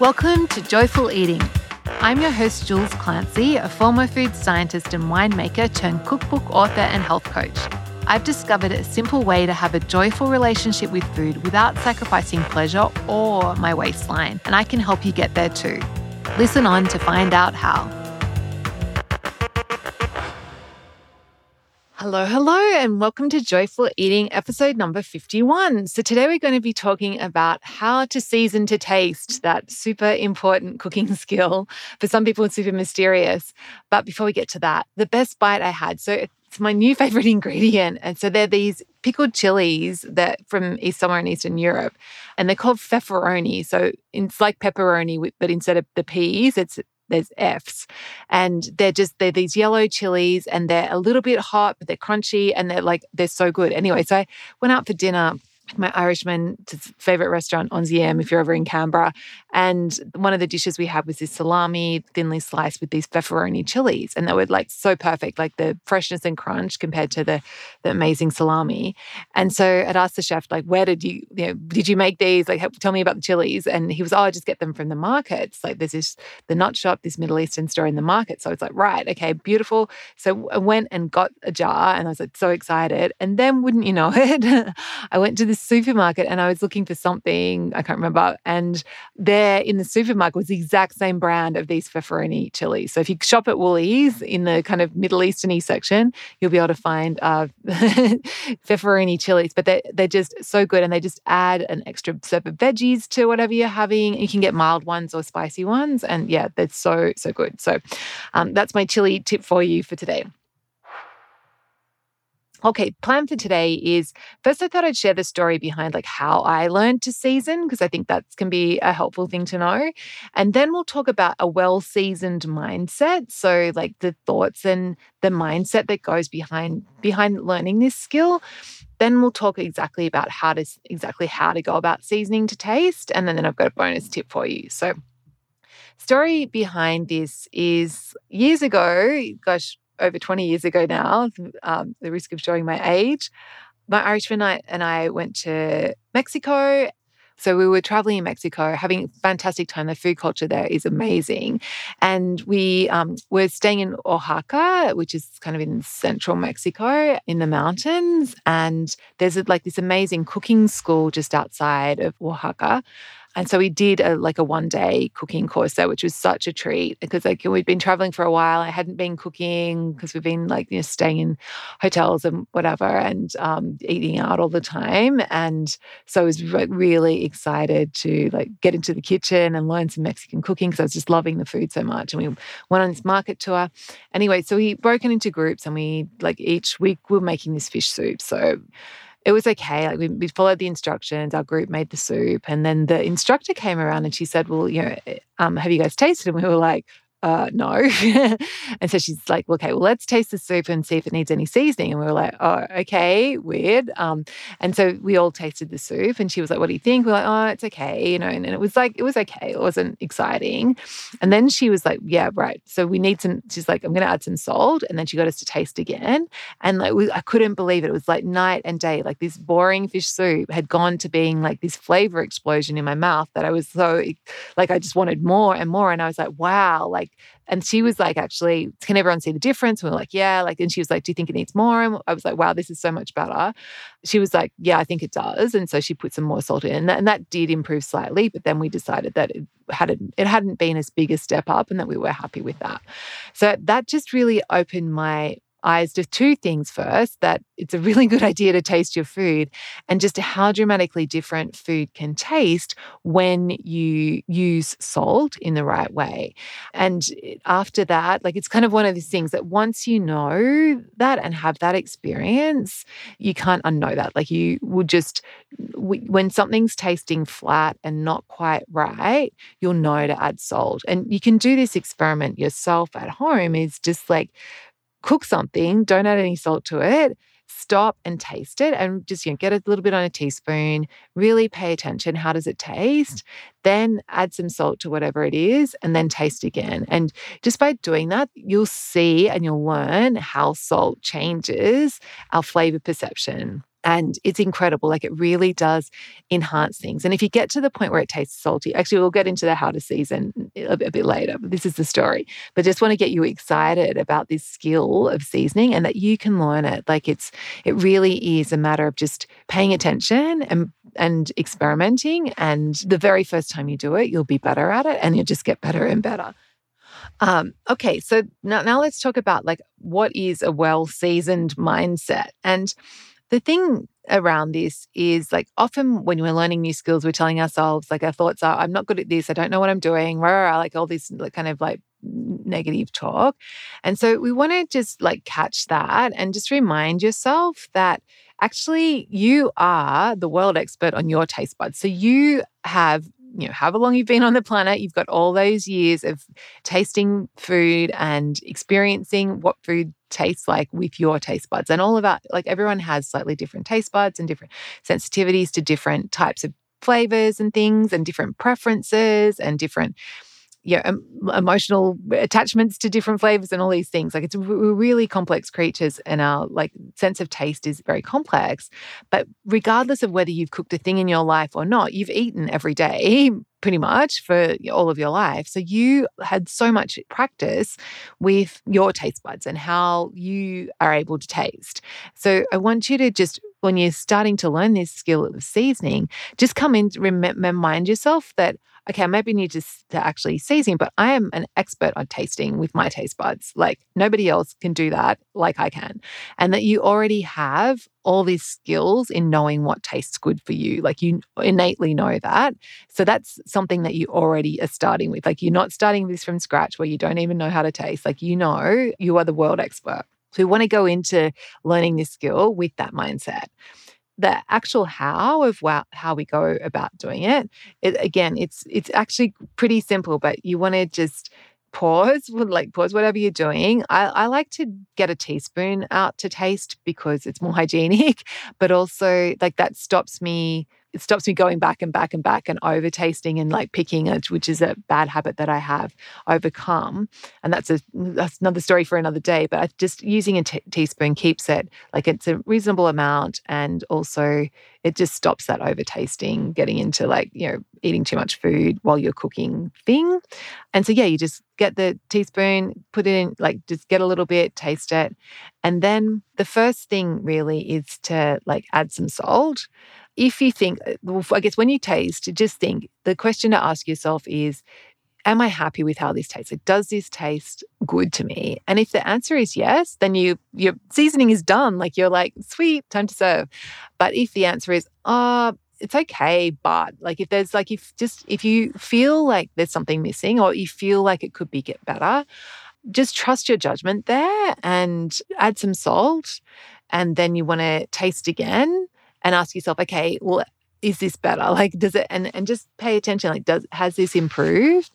Welcome to Joyful Eating. I'm your host, Jules Clancy, a former food scientist and winemaker turned cookbook author and health coach. I've discovered a simple way to have a joyful relationship with food without sacrificing pleasure or my waistline, and I can help you get there too. Listen on to find out how. Hello, hello, and welcome to Joyful Eating episode number 51. So, today we're going to be talking about how to season to taste, that super important cooking skill. For some people, it's super mysterious. But before we get to that, the best bite I had. So, it's my new favorite ingredient. And so, they're these pickled chilies that from East somewhere in Eastern Europe, and they're called feferoni. So, it's like pepperoni, but instead of the peas, it's there's F's. And they're just, they're these yellow chilies and they're a little bit hot, but they're crunchy and they're like, they're so good. Anyway, so I went out for dinner my Irishman's favorite restaurant, Onzieme, if you're ever in Canberra. And one of the dishes we had was this salami, thinly sliced with these feferoni chilies. And they were like so perfect, like the freshness and crunch compared to the, the amazing salami. And so I'd asked the chef, like, where did you, you know, did you make these? Like, tell me about the chilies. And he was, oh, I just get them from the markets. Like, there's this, the nut shop, this Middle Eastern store in the market. So it's like, right, okay, beautiful. So I went and got a jar and I was like so excited. And then, wouldn't you know it, I went to the supermarket and I was looking for something, I can't remember. And there in the supermarket was the exact same brand of these feferoni chilies. So if you shop at Woolies in the kind of Middle Easterny section, you'll be able to find uh, feferoni chilies. But they're, they're just so good and they just add an extra serve of veggies to whatever you're having. You can get mild ones or spicy ones. And yeah, they're so, so good. So um, that's my chili tip for you for today. Okay, plan for today is first I thought I'd share the story behind like how I learned to season because I think that can be a helpful thing to know. And then we'll talk about a well-seasoned mindset, so like the thoughts and the mindset that goes behind behind learning this skill. Then we'll talk exactly about how to exactly how to go about seasoning to taste and then, then I've got a bonus tip for you. So story behind this is years ago, gosh, over 20 years ago now, um, the risk of showing my age, my Irish friend and I went to Mexico. So we were traveling in Mexico, having a fantastic time. The food culture there is amazing. And we um, were staying in Oaxaca, which is kind of in central Mexico in the mountains. And there's like this amazing cooking school just outside of Oaxaca. And so we did a, like a one day cooking course there, which was such a treat because like we'd been traveling for a while. I hadn't been cooking because we've been like you know staying in hotels and whatever and um, eating out all the time. And so I was like really excited to like get into the kitchen and learn some Mexican cooking because I was just loving the food so much. And we went on this market tour. Anyway, so we broken into groups and we like each week we were making this fish soup. So it was okay. Like we, we followed the instructions. Our group made the soup, and then the instructor came around and she said, "Well, you know, eh, um, have you guys tasted?" And we were like, uh, no. and so she's like, okay, well, let's taste the soup and see if it needs any seasoning. And we were like, oh, okay, weird. Um, and so we all tasted the soup and she was like, what do you think? We are like, oh, it's okay, you know, and, and, it was like, it was okay. It wasn't exciting. And then she was like, yeah, right. So we need some, she's like, I'm going to add some salt. And then she got us to taste again. And like, we, I couldn't believe it. It was like night and day. Like this boring fish soup had gone to being like this flavor explosion in my mouth that I was so, like, I just wanted more and more. And I was like, wow, like, and she was like, actually, can everyone see the difference? And we are like, yeah. Like, and she was like, do you think it needs more? And I was like, wow, this is so much better. She was like, yeah, I think it does. And so she put some more salt in, and that, and that did improve slightly. But then we decided that it hadn't it hadn't been as big a step up, and that we were happy with that. So that just really opened my eyes to two things first that it's a really good idea to taste your food and just how dramatically different food can taste when you use salt in the right way. And eh, after that, like it's kind of one of these things that once you know that and have that experience, you can't unknow that. Like you will just, when something's tasting flat and not quite right, you'll know to add salt. And you can do this experiment yourself at home, is just like cook something, don't add any salt to it, stop and taste it and just you know get a little bit on a teaspoon, really pay attention how does it taste? Then add some salt to whatever it is and then taste again. And just by doing that, you'll see and you'll learn how salt changes our flavor perception. And it's incredible. Like it really does enhance things. And if you get to the point where it tastes salty, actually, we'll get into the how to season a, a bit later, but this is the story. But just want to get you excited about this skill of seasoning and that you can learn it. Like it's, it really is a matter of just paying attention and and experimenting. And the very first time you do it, you'll be better at it and you'll just get better and better. Um, okay, so now, now let's talk about like what is a well seasoned mindset. And the thing around this is like often when we're learning new skills, we're telling ourselves, like, our thoughts are, I'm not good at this. I don't know what I'm doing. Rah, rah, like all this like, kind of like negative talk. And so we want to just like catch that and just remind yourself that actually you are the world expert on your taste buds. So you have you know, however long you've been on the planet, you've got all those years of tasting food and experiencing what food tastes like with your taste buds. And all of like everyone has slightly different taste buds and different sensitivities to different types of flavors and things and different preferences and different you know, emotional attachments to different flavors and all these things. Like it's we're really complex creatures, and our like sense of taste is very complex. But regardless of whether you've cooked a thing in your life or not, you've eaten every day pretty much for all of your life. So you had so much practice with your taste buds and how you are able to taste. So I want you to just when you're starting to learn this skill of seasoning, just come in, remind yourself that okay, I maybe need to, to actually season, but I am an expert on tasting with my taste buds. Like nobody else can do that like I can. And that you already have all these skills in knowing what tastes good for you. Like you innately know that. So that's something that you already are starting with. Like you're not starting this from scratch where you don't even know how to taste. Like you know you are the world expert. So we want to go into learning this skill with that mindset the actual how of how we go about doing it, it again it's it's actually pretty simple but you want to just pause like pause whatever you're doing I, I like to get a teaspoon out to taste because it's more hygienic but also like that stops me it stops me going back and back and back and over tasting and like picking it, which is a bad habit that I have overcome. And that's a that's another story for another day. But just using a t- teaspoon keeps it like it's a reasonable amount, and also it just stops that over tasting, getting into like you know eating too much food while you're cooking thing. And so yeah, you just get the teaspoon, put it in, like just get a little bit, taste it, and then the first thing really is to like add some salt if you think, uh, I guess when you taste, just think the question to ask yourself is, am I happy with how this tastes? Like, does this taste good to me? And if the answer is yes, then you your seasoning is done. Like you're like, sweet, time to serve. But if the answer is, oh, it's okay, but like if there's like if just if you feel like there's something missing or you feel like it could be get better, just trust your judgment there and add some salt. And then you want to taste again and ask yourself, okay, well, is this better? Like, does it, and, and just pay attention, like, does, has this improved?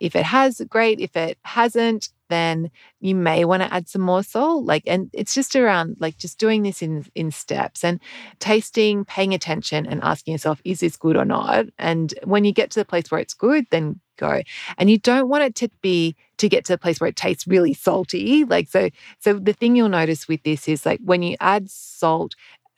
If it has, great. If it hasn't, then you may want to add some more salt. Like, and it's just around like just doing this in, in steps and tasting, paying attention and asking yourself, is this good or not? And when you get to the place where it's good, then go. And you don't want it to be to get to the place where it tastes really salty. Like so so the thing you'll notice with this is like when you add salt,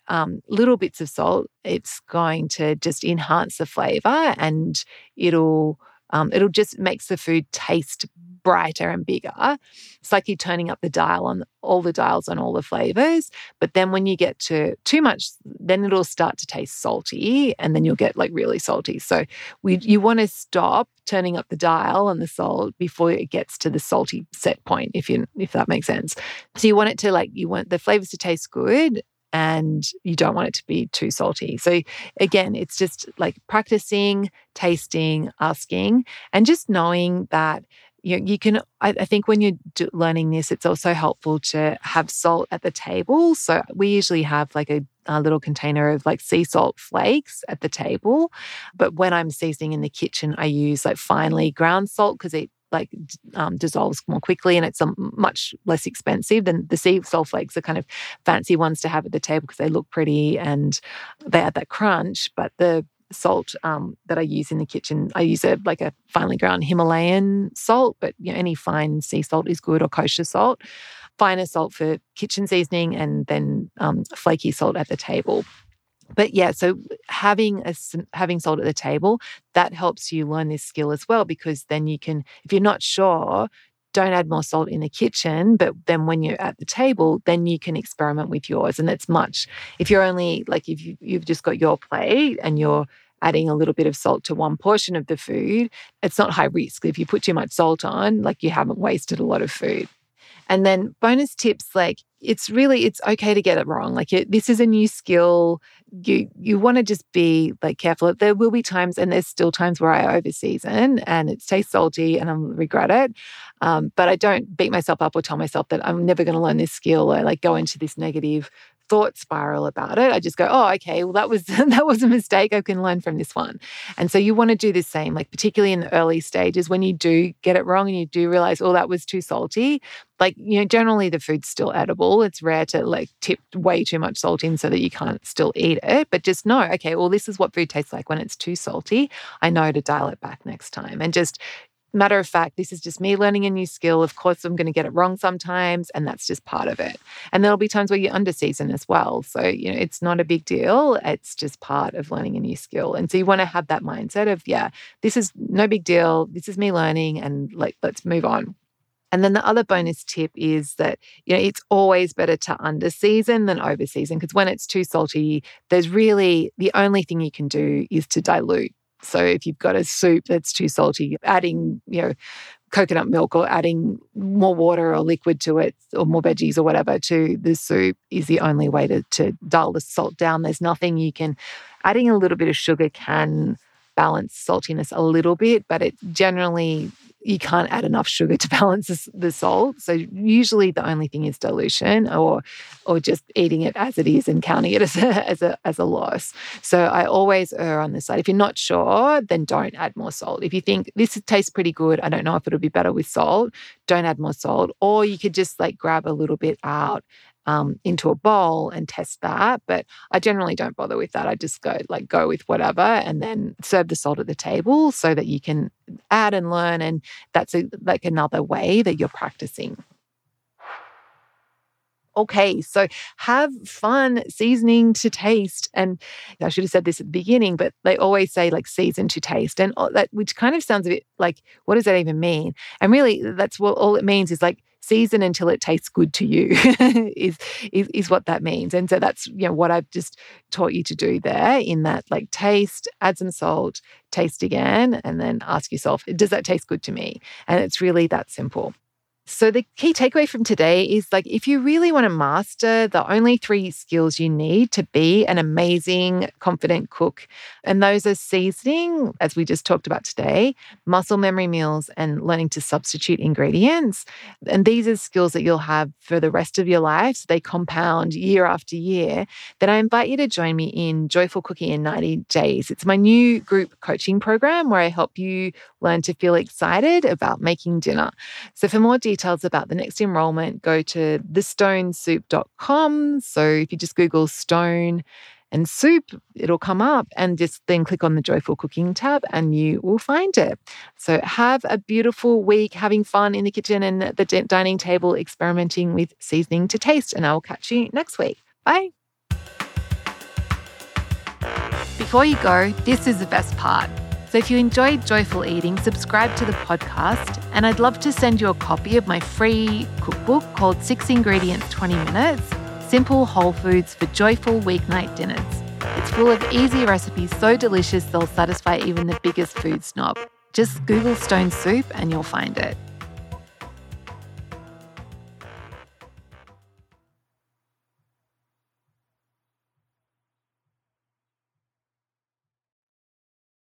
um, little bits of salt, it's going to just enhance the flavor and it'll um, it'll just makes the food taste brighter and bigger. It's like you're turning up the dial on all the dials on all the flavors. But then when you get to too much, then it'll start to taste salty and then you'll get like really salty. So we you want to stop turning up the dial on the salt before it gets to the salty set point, if you if that makes sense. So you want it to like you want the flavors to taste good and you don't want it to be too salty. So, again, it's just like practicing, tasting, asking, and just knowing that you, you can. I, I think when you're learning this, it's also helpful to have salt at the table. So, we usually have like a a little container of like sea salt flakes at the table. But when I'm seasoning in the kitchen, I use like finely ground salt because it like um, dissolves more quickly and it's um, much less expensive than the sea salt flakes are kind of fancy ones to have at the table because they look pretty and they add that crunch but the salt um, that I use in the kitchen. I use a like a finely ground Himalayan salt, but you know, any fine sea salt is good or kosher salt. finer salt for kitchen seasoning and then um, flaky salt at the table. But yeah, so having a having salt at the table that helps you learn this skill as well because then you can, if you're not sure, don't add more salt in the kitchen, but then when you're at the table, then you can experiment with yours. And it's much, if you're only like, if you, you've just got your plate and you're adding a little bit of salt to one portion of the food, it's not high risk. If you put too much salt on, like you haven't wasted a lot of food. And then bonus tips like it's really it's okay to get it wrong. Like it, this is a new skill. You you want to just be like careful. There will be times, and there's still times where I overseason and it tastes salty, and I regret it. Um, but I don't beat myself up or tell myself that I'm never going to learn this skill or like go into this negative thought spiral about it. I just go, oh, okay, well that was that was a mistake. I can learn from this one. And so you want to do the same, like particularly in the early stages when you do get it wrong and you do realize, oh, that was too salty. Like, you know, generally the food's still edible. It's rare to like tip way too much salt in so that you can't still eat it. But just know, okay, well, this is what food tastes like when it's too salty. I know to dial it back next time. And just matter of fact, this is just me learning a new skill. Of course, I'm going to get it wrong sometimes, and that's just part of it. And there'll be times where you're under season as well. So, you know, it's not a big deal. It's just part of learning a new skill. And so you want to have that mindset of, yeah, this is no big deal. This is me learning, and like, let's move on. And then the other bonus tip is that, you know, it's always better to under season than over season because when it's too salty, there's really the only thing you can do is to dilute so if you've got a soup that's too salty, adding, you know, coconut milk or adding more water or liquid to it or more veggies or whatever to the soup is the only way to, to dial the salt down. There's nothing you can, adding a little bit of sugar can balance saltiness a little bit, but it generally you can't add enough sugar to balance the salt. So usually the only thing is dilution or or just eating it as it is and counting it as a, as a as a loss. So I always err on this side. If you're not sure, then don't add more salt. If you think this tastes pretty good, I don't know if it'll be better with salt, don't add more salt. Or you could just like grab a little bit out um, into a bowl and test that. But I generally don't bother with that. I just go like go with whatever and then serve the salt at the table so that you can add and learn. And that's a, like another way that you're practicing. Okay, so have fun seasoning to taste. And I should have said this at the beginning, but they always say like season to taste. And that, which kind of sounds a bit like, what does that even mean? And really, that's what all it means is like season until it tastes good to you is, is is what that means. And so that's you know what i've just taught you to do there in that like taste add some salt taste again and then ask yourself does that taste good to me? And it's really that simple so, the key takeaway from today is like if you really want to master the only three skills you need to be an amazing, confident cook, and those are seasoning, as we just talked about today, muscle memory meals, and learning to substitute ingredients. And these are skills that you'll have for the rest of your life. So they compound year after year. Then I invite you to join me in Joyful Cooking in 90 Days. It's my new group coaching program where I help you learn to feel excited about making dinner. So, for more details, about the next enrollment, go to thestonesoup.com. So if you just Google stone and soup, it'll come up and just then click on the Joyful Cooking tab and you will find it. So have a beautiful week having fun in the kitchen and the dining table, experimenting with seasoning to taste. And I will catch you next week. Bye. Before you go, this is the best part. So if you enjoyed Joyful Eating, subscribe to the podcast, and I'd love to send you a copy of my free cookbook called Six Ingredients 20 Minutes Simple Whole Foods for Joyful Weeknight Dinners. It's full of easy recipes so delicious they'll satisfy even the biggest food snob. Just Google Stone Soup and you'll find it.